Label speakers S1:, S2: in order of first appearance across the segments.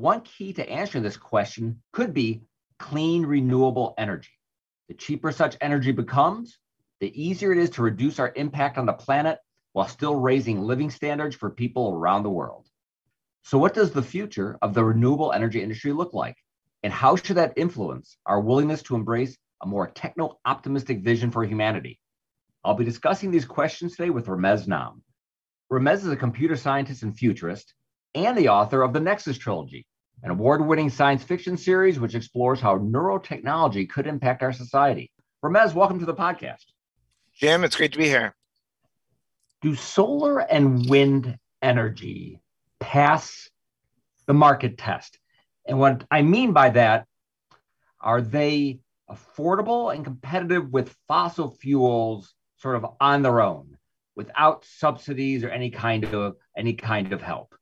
S1: One key to answering this question could be clean, renewable energy. The cheaper such energy becomes, the easier it is to reduce our impact on the planet while still raising living standards for people around the world. So, what does the future of the renewable energy industry look like? And how should that influence our willingness to embrace a more techno optimistic vision for humanity? I'll be discussing these questions today with Ramez Naam. Ramez is a computer scientist and futurist and the author of the Nexus Trilogy, an award winning science fiction series which explores how neurotechnology could impact our society. Ramez, welcome to the podcast.
S2: Jim, it's great to be here.
S1: Do solar and wind energy pass the market test? And what I mean by that, are they affordable and competitive with fossil fuels sort of on their own without subsidies or any kind of any kind of help?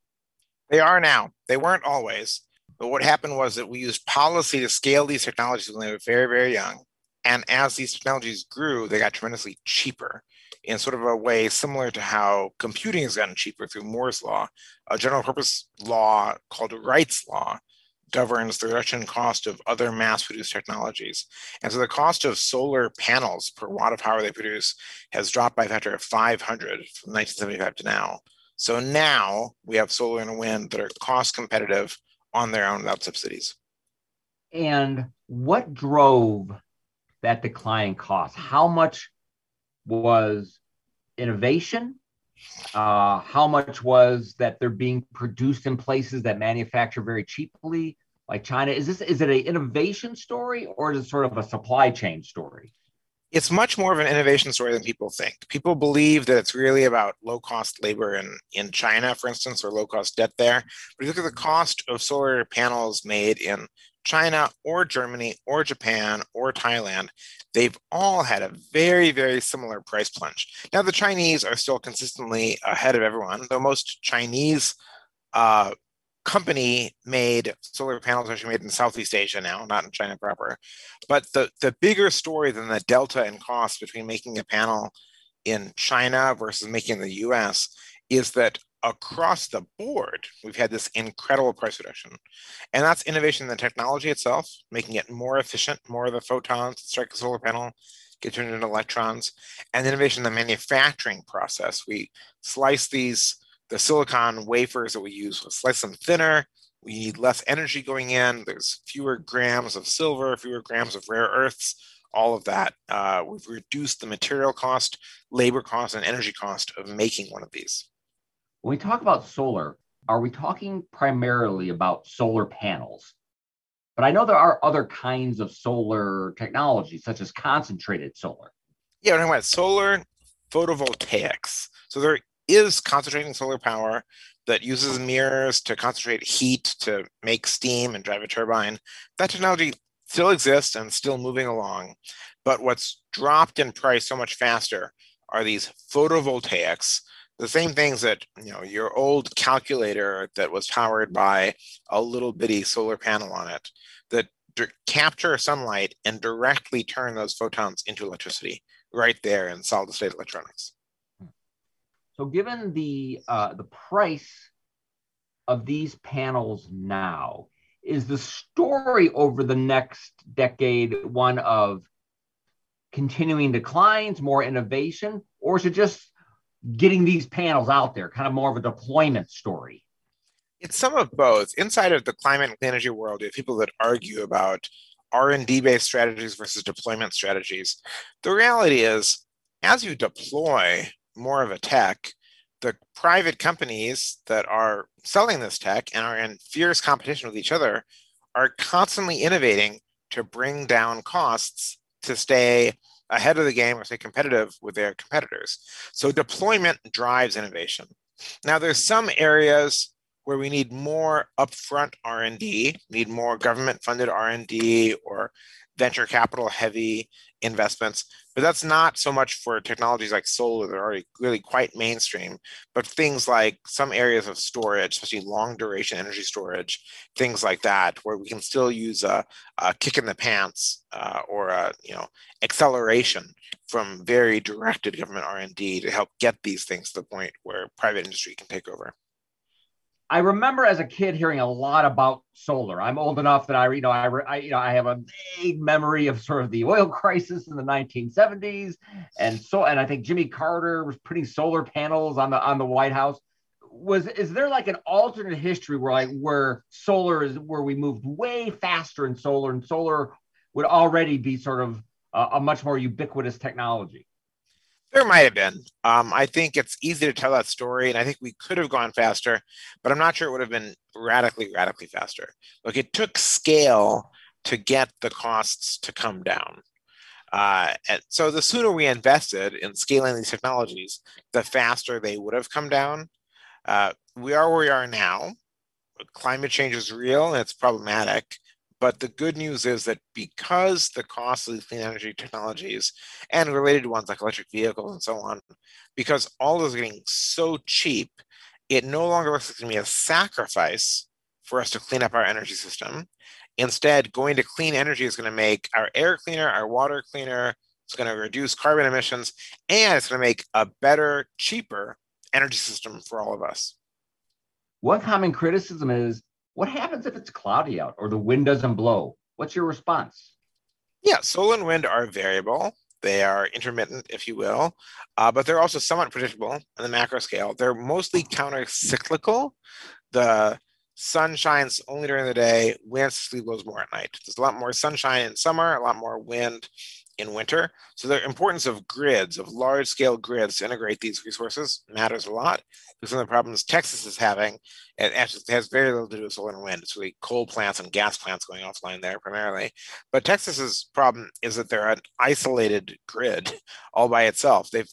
S2: They are now. They weren't always. But what happened was that we used policy to scale these technologies when they were very, very young. And as these technologies grew, they got tremendously cheaper in sort of a way similar to how computing has gotten cheaper through Moore's law. A general purpose law called Wright's law governs the reduction cost of other mass produced technologies. And so the cost of solar panels per watt of power they produce has dropped by a factor of 500 from 1975 to now. So now we have solar and wind that are cost competitive on their own without subsidies.
S1: And what drove that decline in cost? How much was innovation? Uh, how much was that they're being produced in places that manufacture very cheaply, like China? Is this is it an innovation story or is it sort of a supply chain story?
S2: It's much more of an innovation story than people think. People believe that it's really about low cost labor in, in China, for instance, or low cost debt there. But if you look at the cost of solar panels made in China or Germany or Japan or Thailand, they've all had a very, very similar price plunge. Now, the Chinese are still consistently ahead of everyone, though most Chinese uh, company made solar panels actually made in Southeast Asia now, not in China proper. But the, the bigger story than the delta in cost between making a panel in China versus making in the US is that across the board, we've had this incredible price reduction. And that's innovation in the technology itself, making it more efficient, more of the photons that strike the solar panel get turned into electrons, and innovation in the manufacturing process. We slice these the silicon wafers that we use, we'll slice them thinner. We need less energy going in. There's fewer grams of silver, fewer grams of rare earths, all of that. Uh, we've reduced the material cost, labor cost, and energy cost of making one of these.
S1: When we talk about solar, are we talking primarily about solar panels? But I know there are other kinds of solar technology, such as concentrated solar.
S2: Yeah, we're talking about solar photovoltaics. So there is concentrating solar power that uses mirrors to concentrate heat to make steam and drive a turbine. That technology still exists and still moving along. But what's dropped in price so much faster are these photovoltaics, the same things that you know your old calculator that was powered by a little bitty solar panel on it that capture sunlight and directly turn those photons into electricity right there in solid state electronics.
S1: So, given the uh, the price of these panels now, is the story over the next decade one of continuing declines, more innovation, or is it just getting these panels out there, kind of more of a deployment story?
S2: It's some of both. Inside of the climate and energy world, you have people that argue about R&D based strategies versus deployment strategies. The reality is, as you deploy more of a tech, the private companies that are selling this tech and are in fierce competition with each other are constantly innovating to bring down costs to stay ahead of the game or stay competitive with their competitors. So deployment drives innovation. Now there's some areas where we need more upfront R&D, need more government-funded R&D or venture capital heavy investments. But that's not so much for technologies like solar that are already really quite mainstream, but things like some areas of storage, especially long duration energy storage, things like that, where we can still use a, a kick in the pants uh, or a you know acceleration from very directed government R&D to help get these things to the point where private industry can take over.
S1: I remember as a kid hearing a lot about solar. I'm old enough that I, you know, I, I, you know, I have a vague memory of sort of the oil crisis in the 1970s, and so, and I think Jimmy Carter was putting solar panels on the on the White House. Was is there like an alternate history where like where solar is where we moved way faster in solar, and solar would already be sort of a, a much more ubiquitous technology?
S2: There might have been. Um, I think it's easy to tell that story, and I think we could have gone faster, but I'm not sure it would have been radically, radically faster. Look, it took scale to get the costs to come down. Uh, and so the sooner we invested in scaling these technologies, the faster they would have come down. Uh, we are where we are now. Climate change is real and it's problematic. But the good news is that because the cost of clean energy technologies and related ones like electric vehicles and so on, because all are getting so cheap, it no longer looks like to be a sacrifice for us to clean up our energy system. Instead, going to clean energy is going to make our air cleaner, our water cleaner, it's going to reduce carbon emissions, and it's going to make a better, cheaper energy system for all of us.
S1: One common criticism is what happens if it's cloudy out or the wind doesn't blow? What's your response?
S2: Yeah, solar and wind are variable. They are intermittent, if you will, uh, but they're also somewhat predictable on the macro scale. They're mostly counter cyclical. The sun shines only during the day, wind blows more at night. There's a lot more sunshine in summer, a lot more wind in winter. So the importance of grids, of large scale grids to integrate these resources matters a lot. Because some of the problems Texas is having, it actually has very little to do with solar and wind. It's really coal plants and gas plants going offline there primarily. But Texas's problem is that they're an isolated grid all by itself. They've,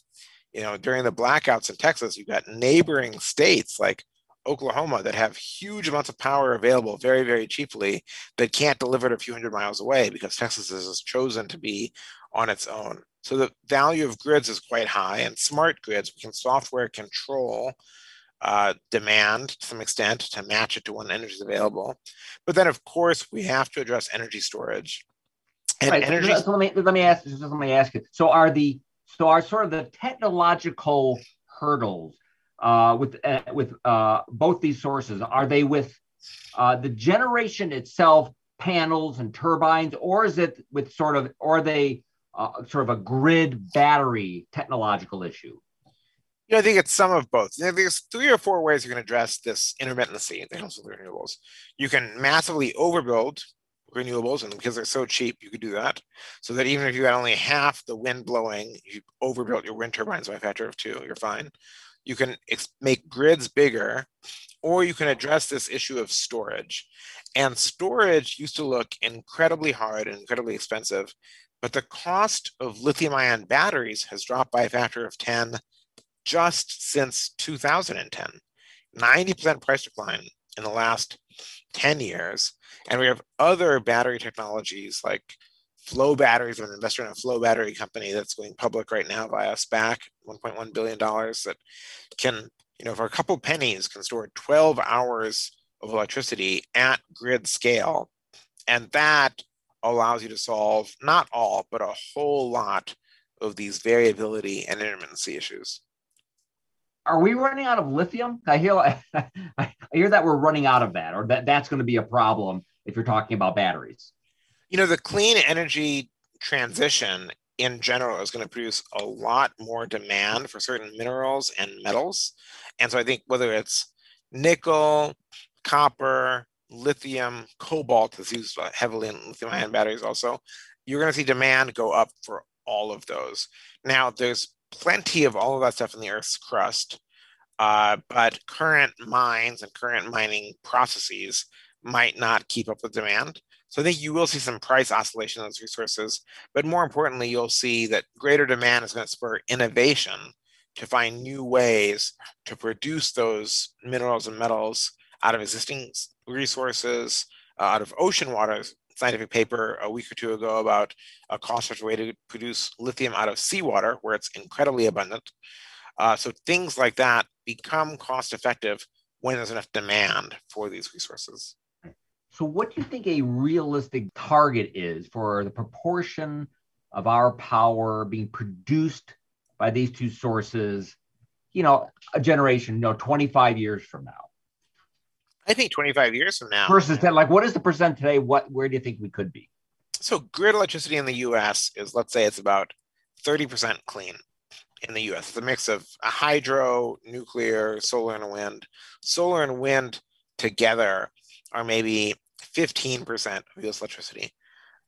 S2: you know, during the blackouts in Texas, you've got neighboring states like Oklahoma that have huge amounts of power available very, very cheaply that can't deliver it a few hundred miles away because Texas has chosen to be on its own. So the value of grids is quite high and smart grids, we can software control uh, demand to some extent to match it to when energy is available. But then of course we have to address energy storage.
S1: And right, energy. So, so let me let me ask just let me ask you. So are the so are sort of the technological hurdles uh, with uh, with uh, both these sources? Are they with uh, the generation itself, panels and turbines, or is it with sort of, or are they uh, sort of a grid battery technological issue?
S2: You know, I think it's some of both. There's three or four ways you can address this intermittency that comes with renewables. You can massively overbuild renewables, and because they're so cheap, you could do that. So that even if you had only half the wind blowing, you overbuilt your wind turbines by a factor of two, you're fine you can ex- make grids bigger, or you can address this issue of storage. And storage used to look incredibly hard and incredibly expensive, but the cost of lithium ion batteries has dropped by a factor of 10 just since 2010. 90% price decline in the last 10 years. And we have other battery technologies like Flow Batteries, I'm an investor in a Flow Battery company that's going public right now via SPAC, 1.1 billion dollars. That can, you know, for a couple pennies, can store 12 hours of electricity at grid scale, and that allows you to solve not all, but a whole lot of these variability and intermittency issues.
S1: Are we running out of lithium? I hear I hear that we're running out of that, or that that's going to be a problem if you're talking about batteries
S2: you know, the clean energy transition in general is going to produce a lot more demand for certain minerals and metals. And so I think whether it's nickel, copper, lithium, cobalt is used heavily in lithium ion batteries also, you're going to see demand go up for all of those. Now, there's plenty of all of that stuff in the Earth's crust, uh, but current mines and current mining processes might not keep up with demand. So I think you will see some price oscillation on those resources, but more importantly, you'll see that greater demand is going to spur innovation to find new ways to produce those minerals and metals out of existing resources, uh, out of ocean waters. Scientific paper a week or two ago about a cost-effective way to produce lithium out of seawater, where it's incredibly abundant. Uh, so things like that become cost-effective when there's enough demand for these resources.
S1: So, what do you think a realistic target is for the proportion of our power being produced by these two sources? You know, a generation, you know, 25 years from now.
S2: I think 25 years from now.
S1: Versus 10, like what is the percent today? What where do you think we could be?
S2: So grid electricity in the US is let's say it's about 30% clean in the US. It's a mix of a hydro, nuclear, solar and wind. Solar and wind together are maybe 15% of US electricity.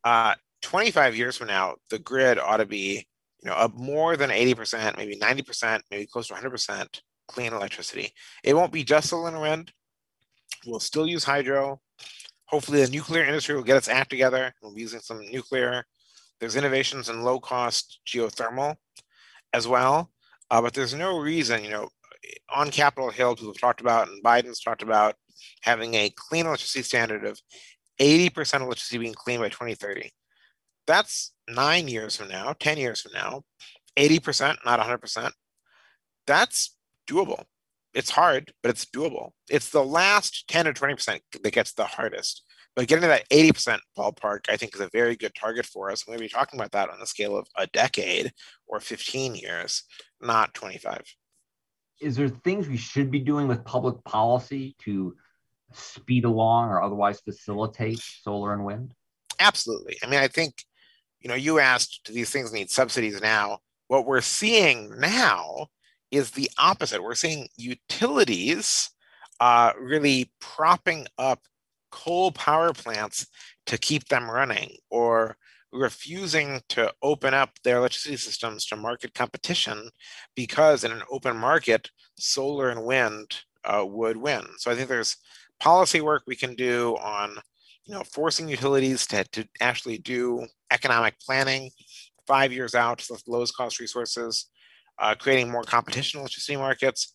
S2: Uh, 25 years from now, the grid ought to be, you know, up more than 80%, maybe 90%, maybe close to 100% clean electricity. It won't be just solar and wind. We'll still use hydro. Hopefully, the nuclear industry will get its act together. We'll be using some nuclear. There's innovations in low cost geothermal as well. Uh, but there's no reason, you know, on Capitol Hill, people have talked about, and Biden's talked about having a clean electricity standard of 80% electricity being clean by 2030. That's nine years from now, 10 years from now, 80%, not 100%. That's doable it's hard, but it's doable. It's the last 10 or 20% that gets the hardest. But getting to that 80% ballpark, I think, is a very good target for us. We're going to be talking about that on the scale of a decade or 15 years, not 25.
S1: Is there things we should be doing with public policy to speed along or otherwise facilitate solar and wind?
S2: Absolutely. I mean, I think, you know, you asked, do these things need subsidies now? What we're seeing now is the opposite. We're seeing utilities uh, really propping up coal power plants to keep them running or refusing to open up their electricity systems to market competition because in an open market, solar and wind uh, would win. So I think there's policy work we can do on you know, forcing utilities to, to actually do economic planning five years out with lowest cost resources uh, creating more competition in electricity markets,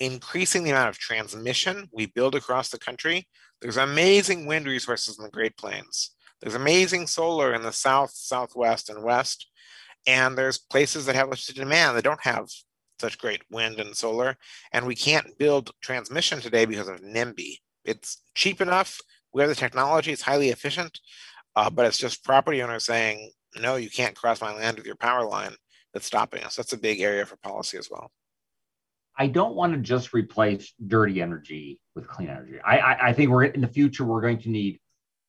S2: increasing the amount of transmission we build across the country. There's amazing wind resources in the Great Plains. There's amazing solar in the south, southwest, and west. And there's places that have electricity demand that don't have such great wind and solar. And we can't build transmission today because of NIMBY. It's cheap enough. We have the technology, it's highly efficient, uh, but it's just property owners saying, no, you can't cross my land with your power line that's stopping us. That's a big area for policy as well.
S1: I don't want to just replace dirty energy with clean energy. I, I, I think we're in the future we're going to need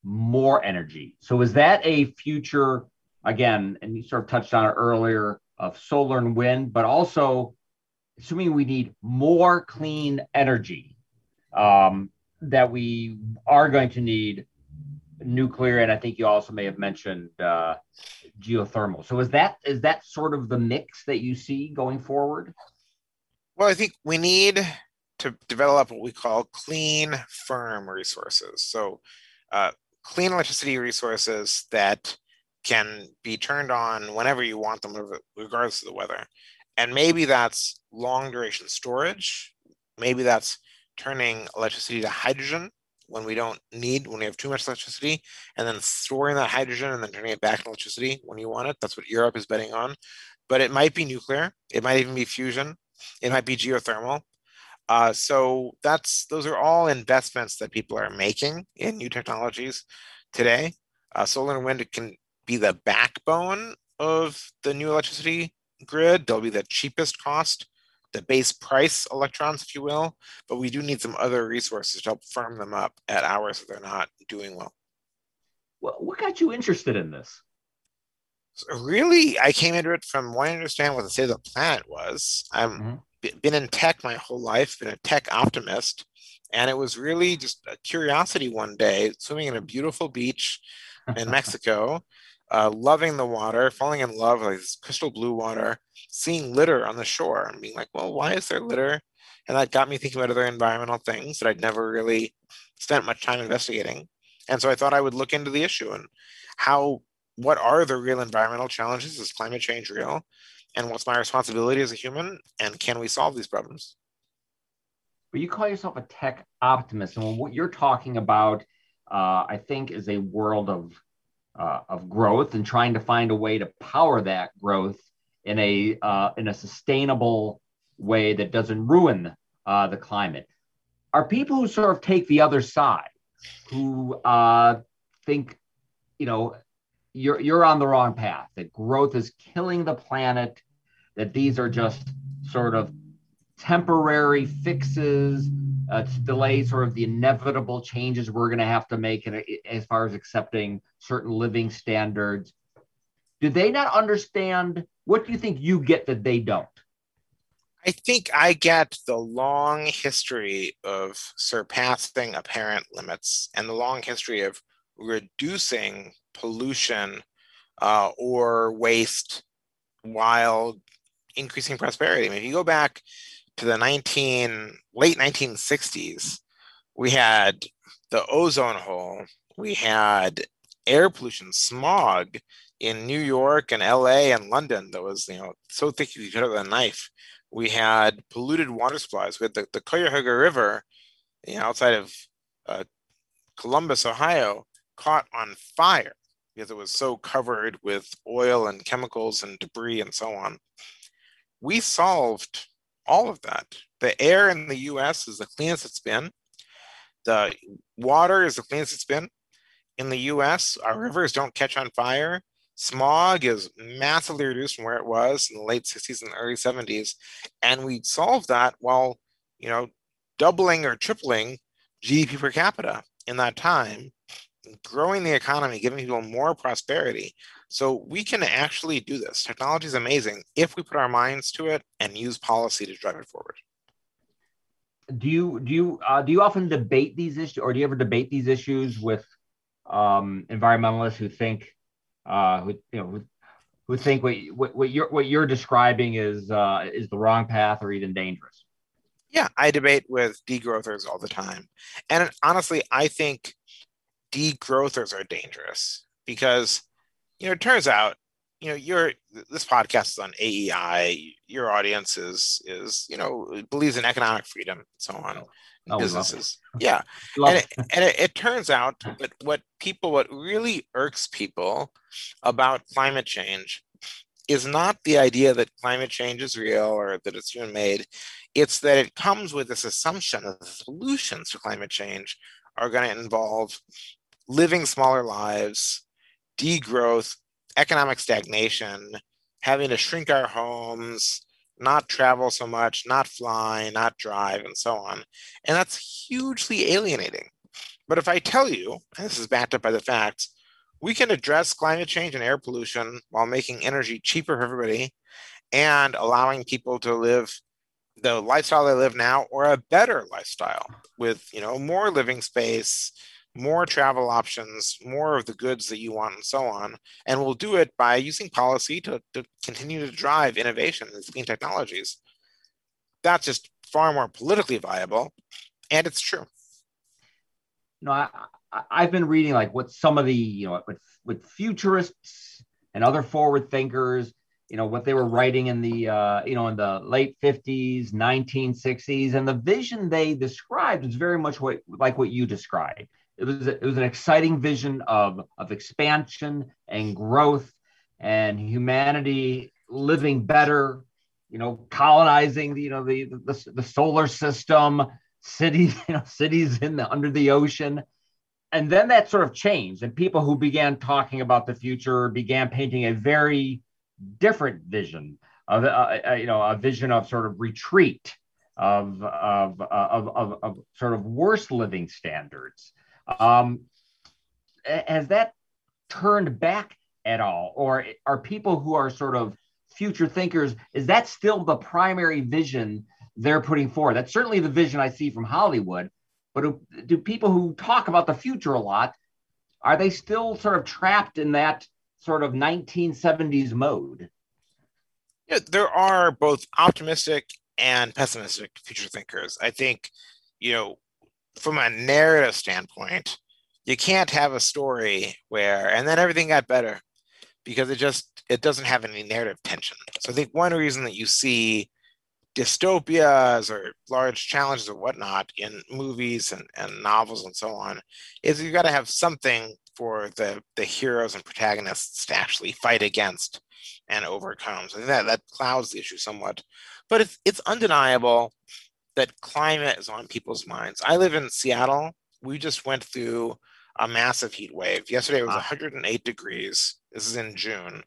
S1: more energy. So is that a future again? And you sort of touched on it earlier of solar and wind, but also assuming we need more clean energy, um, that we are going to need nuclear, and I think you also may have mentioned uh, geothermal. So is that is that sort of the mix that you see going forward?
S2: Well, I think we need to develop what we call clean, firm resources. So, uh, clean electricity resources that can be turned on whenever you want them, regardless of the weather. And maybe that's long duration storage. Maybe that's turning electricity to hydrogen when we don't need, when we have too much electricity, and then storing that hydrogen and then turning it back to electricity when you want it. That's what Europe is betting on. But it might be nuclear. It might even be fusion. It might be geothermal. Uh, so that's those are all investments that people are making in new technologies today. Uh, solar and wind can be the backbone of the new electricity grid. They'll be the cheapest cost the base price electrons, if you will, but we do need some other resources to help firm them up at hours that they're not doing well.
S1: Well, what got you interested in this?
S2: So really, I came into it from wanting to understand what the state of the planet was. I've mm-hmm. been in tech my whole life, been a tech optimist, and it was really just a curiosity one day, swimming in a beautiful beach in Mexico, uh, loving the water, falling in love with like this crystal blue water, seeing litter on the shore and being like, well, why is there litter? And that got me thinking about other environmental things that I'd never really spent much time investigating. And so I thought I would look into the issue and how, what are the real environmental challenges? Is climate change real? And what's my responsibility as a human? And can we solve these problems?
S1: but you call yourself a tech optimist. And what you're talking about, uh, I think, is a world of uh, of growth and trying to find a way to power that growth in a uh, in a sustainable way that doesn't ruin uh, the climate. Are people who sort of take the other side, who uh, think, you know, you're you're on the wrong path. That growth is killing the planet. That these are just sort of temporary fixes uh, to delay sort of the inevitable changes we're going to have to make in, as far as accepting certain living standards. Do they not understand? What do you think you get that they don't?
S2: I think I get the long history of surpassing apparent limits and the long history of reducing pollution uh, or waste while increasing prosperity. I mean, if you go back to the 19 late 1960s, we had the ozone hole, we had air pollution, smog in New York and LA and London that was, you know, so thick you could cut it with a knife. We had polluted water supplies. We had the, the Cuyahoga River, you know, outside of uh, Columbus, Ohio, caught on fire because it was so covered with oil and chemicals and debris and so on. We solved all of that. The air in the US is the cleanest it's been. The water is the cleanest it's been. In the US, our rivers don't catch on fire. Smog is massively reduced from where it was in the late 60s and early 70s. And we solved that while, you know, doubling or tripling GDP per capita in that time, growing the economy, giving people more prosperity. So we can actually do this. Technology is amazing if we put our minds to it and use policy to drive it forward.
S1: Do you do you uh, do you often debate these issues, or do you ever debate these issues with um, environmentalists who think uh, who you know who, who think what, what, what you're what you're describing is uh, is the wrong path or even dangerous?
S2: Yeah, I debate with degrowthers all the time, and honestly, I think degrowthers are dangerous because you know, it turns out, you know, your this podcast is on AEI. Your audience is is you know believes in economic freedom and so on. Oh, businesses, yeah, and, it, and it, it turns out that what people, what really irks people about climate change is not the idea that climate change is real or that it's human made. It's that it comes with this assumption that the solutions to climate change are going to involve living smaller lives, degrowth, economic stagnation, having to shrink our homes, not travel so much, not fly, not drive, and so on. And that's hugely alienating. But if I tell you, and this is backed up by the facts, we can address climate change and air pollution while making energy cheaper for everybody and allowing people to live the lifestyle they live now or a better lifestyle with you know more living space more travel options, more of the goods that you want, and so on. And we'll do it by using policy to, to continue to drive innovation in clean technologies. That's just far more politically viable, and it's true.
S1: Know, I, I've been reading like what some of the you know with with futurists and other forward thinkers, you know, what they were writing in the uh, you know in the late 50s, 1960s, and the vision they described is very much what like what you described it was it was an exciting vision of of expansion and growth and humanity living better you know colonizing you know the the, the solar system cities you know cities in the under the ocean. And then that sort of changed and people who began talking about the future began painting a very different vision of uh, uh you know a vision of sort of retreat of of, of, of, of sort of worse living standards um, has that turned back at all? Or are people who are sort of future thinkers, is that still the primary vision they're putting forward? That's certainly the vision I see from Hollywood. But do, do people who talk about the future a lot, are they still sort of trapped in that sort of 1970s mode?
S2: Yeah, there are both optimistic and pessimistic future thinkers. I think, you know, from a narrative standpoint, you can't have a story where and then everything got better because it just it doesn't have any narrative tension. So I think one reason that you see dystopias or large challenges or whatnot in movies and, and novels and so on is you've got to have something for the the heroes and protagonists to actually fight against and overcome. So that that clouds the issue somewhat. But it's it's undeniable that climate is on people's minds. I live in Seattle. We just went through a massive heat wave. Yesterday it was 108 degrees. This is in June.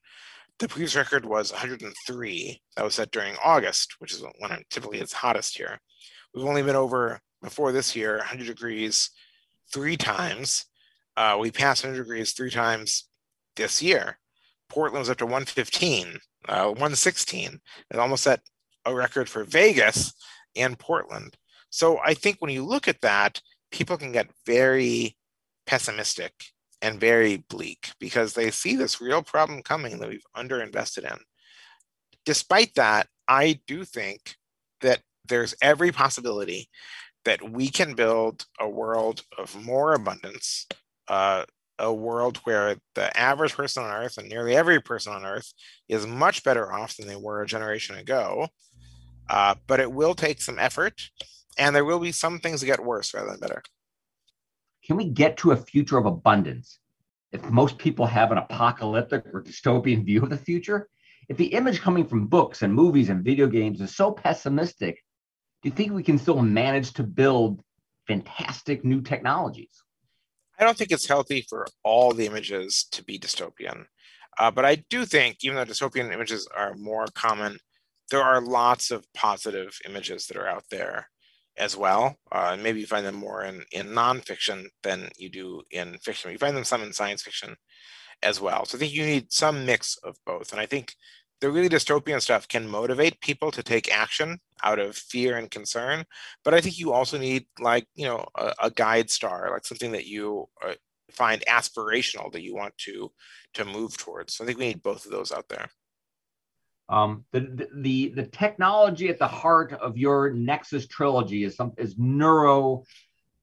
S2: The previous record was 103. That was set during August, which is when it typically it's hottest here. We've only been over before this year 100 degrees three times. Uh, we passed 100 degrees three times this year. Portland was up to 115, uh, 116, and almost set a record for Vegas and Portland. So I think when you look at that, people can get very pessimistic and very bleak because they see this real problem coming that we've underinvested in. Despite that, I do think that there's every possibility that we can build a world of more abundance, uh, a world where the average person on earth and nearly every person on earth is much better off than they were a generation ago. Uh, but it will take some effort, and there will be some things that get worse rather than better.
S1: Can we get to a future of abundance if most people have an apocalyptic or dystopian view of the future? If the image coming from books and movies and video games is so pessimistic, do you think we can still manage to build fantastic new technologies?
S2: I don't think it's healthy for all the images to be dystopian. Uh, but I do think, even though dystopian images are more common, there are lots of positive images that are out there as well. Uh, and maybe you find them more in, in nonfiction than you do in fiction. You find them some in science fiction as well. So I think you need some mix of both. And I think the really dystopian stuff can motivate people to take action out of fear and concern. But I think you also need like, you know, a, a guide star, like something that you uh, find aspirational that you want to to move towards. So I think we need both of those out there.
S1: Um, the, the the technology at the heart of your Nexus trilogy is some is neuro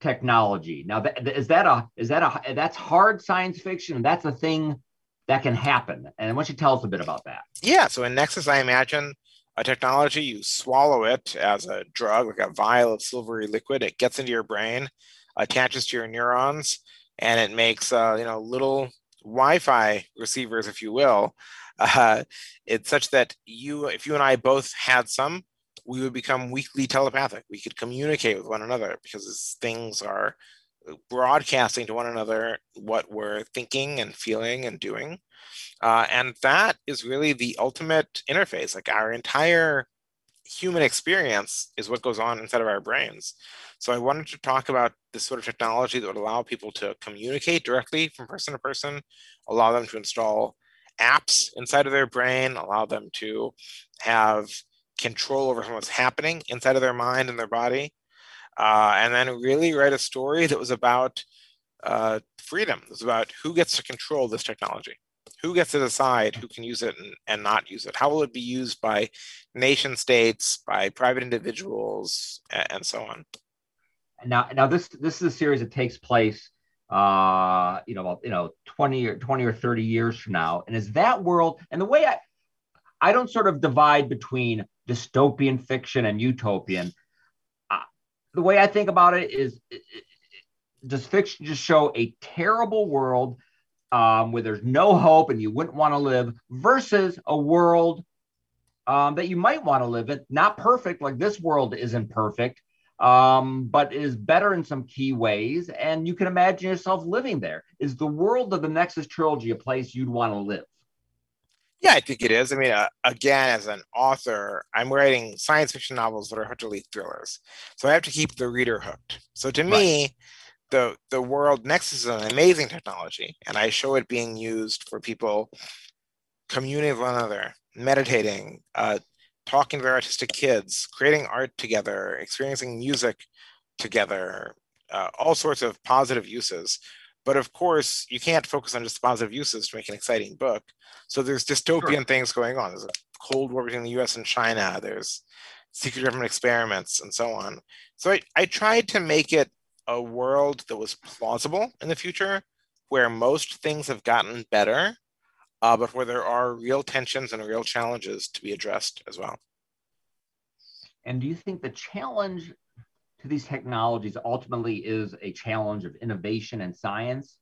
S1: technology. Now, that, is that a is that a that's hard science fiction? That's a thing that can happen. And why don't you tell us a bit about that?
S2: Yeah. So in Nexus, I imagine a technology you swallow it as a drug, like a vial of silvery liquid. It gets into your brain, attaches to your neurons, and it makes uh, you know little Wi-Fi receivers, if you will, uh, it's such that you, if you and I both had some, we would become weakly telepathic. We could communicate with one another because things are broadcasting to one another what we're thinking and feeling and doing. Uh, and that is really the ultimate interface. Like our entire human experience is what goes on inside of our brains. So I wanted to talk about this sort of technology that would allow people to communicate directly from person to person, allow them to install apps inside of their brain, allow them to have control over what's happening inside of their mind and their body, uh, and then really write a story that was about uh, freedom. It was about who gets to control this technology, who gets to decide who can use it and, and not use it. How will it be used by nation states, by private individuals, and, and so on.
S1: Now, now this this is a series that takes place uh, you know, you know, 20 or 20 or 30 years from now. And is that world, and the way I, I don't sort of divide between dystopian fiction and utopian. Uh, the way I think about it is, it, it, does fiction just show a terrible world um, where there's no hope and you wouldn't want to live versus a world um, that you might want to live in, not perfect, like this world isn't perfect, um, but is better in some key ways. And you can imagine yourself living there. Is the world of the Nexus trilogy a place you'd want to live?
S2: Yeah, I think it is. I mean, uh, again, as an author, I'm writing science fiction novels that are hooked thrillers, so I have to keep the reader hooked. So to right. me, the the world Nexus is an amazing technology, and I show it being used for people communing with one another, meditating, uh, talking to their artistic kids, creating art together, experiencing music together, uh, all sorts of positive uses. But of course, you can't focus on just positive uses to make an exciting book. So there's dystopian sure. things going on. There's a Cold War between the US and China. There's secret government experiments and so on. So I, I tried to make it a world that was plausible in the future, where most things have gotten better uh, but where there are real tensions and real challenges to be addressed as well.
S1: And do you think the challenge to these technologies ultimately is a challenge of innovation and science?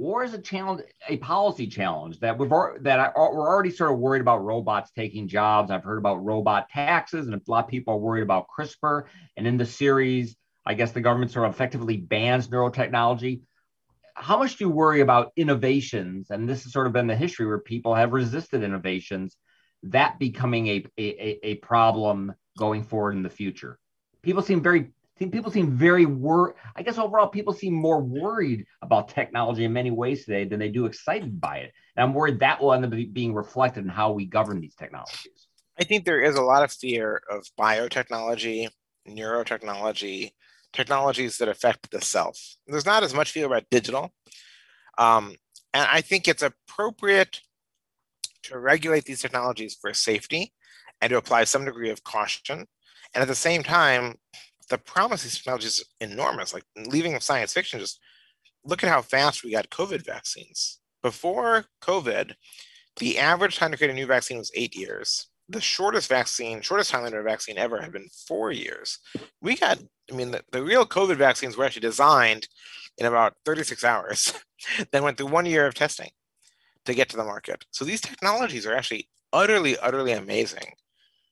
S1: Or is a challenge a policy challenge that we've that we're already sort of worried about robots taking jobs? I've heard about robot taxes, and a lot of people are worried about CRISPR. And in the series, I guess the government sort of effectively bans neurotechnology. How much do you worry about innovations? And this has sort of been the history where people have resisted innovations, that becoming a, a, a problem going forward in the future. People seem very people seem very worried. I guess overall, people seem more worried about technology in many ways today than they do excited by it. And I'm worried that will end up being reflected in how we govern these technologies.
S2: I think there is a lot of fear of biotechnology, neurotechnology, technologies that affect the self. There's not as much fear about digital. Um, and I think it's appropriate to regulate these technologies for safety and to apply some degree of caution. And at the same time, the promise of these technologies is enormous. Like leaving science fiction, just look at how fast we got COVID vaccines. Before COVID, the average time to create a new vaccine was eight years. The shortest vaccine, shortest a vaccine ever had been four years. We got, I mean, the, the real COVID vaccines were actually designed in about 36 hours, then went through one year of testing to get to the market. So these technologies are actually utterly, utterly amazing.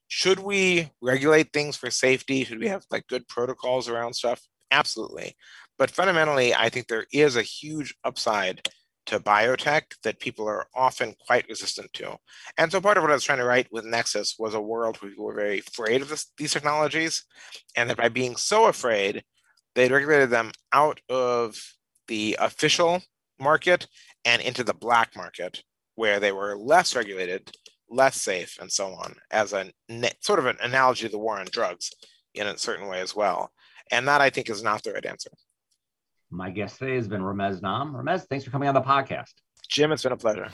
S2: Should we regulate things for safety? Should we have like good protocols around stuff? Absolutely. But fundamentally, I think there is a huge upside to biotech that people are often quite resistant to. And so part of what I was trying to write with Nexus was a world where people were very afraid of this, these technologies, and that by being so afraid, they'd regulated them out of the official market and into the black market, where they were less regulated, less safe, and so on, as a sort of an analogy to the war on drugs in a certain way as well. And that I think is not the right answer.
S1: My guest today has been Ramez Naam. Ramez, thanks for coming on the podcast.
S2: Jim, it's been a pleasure.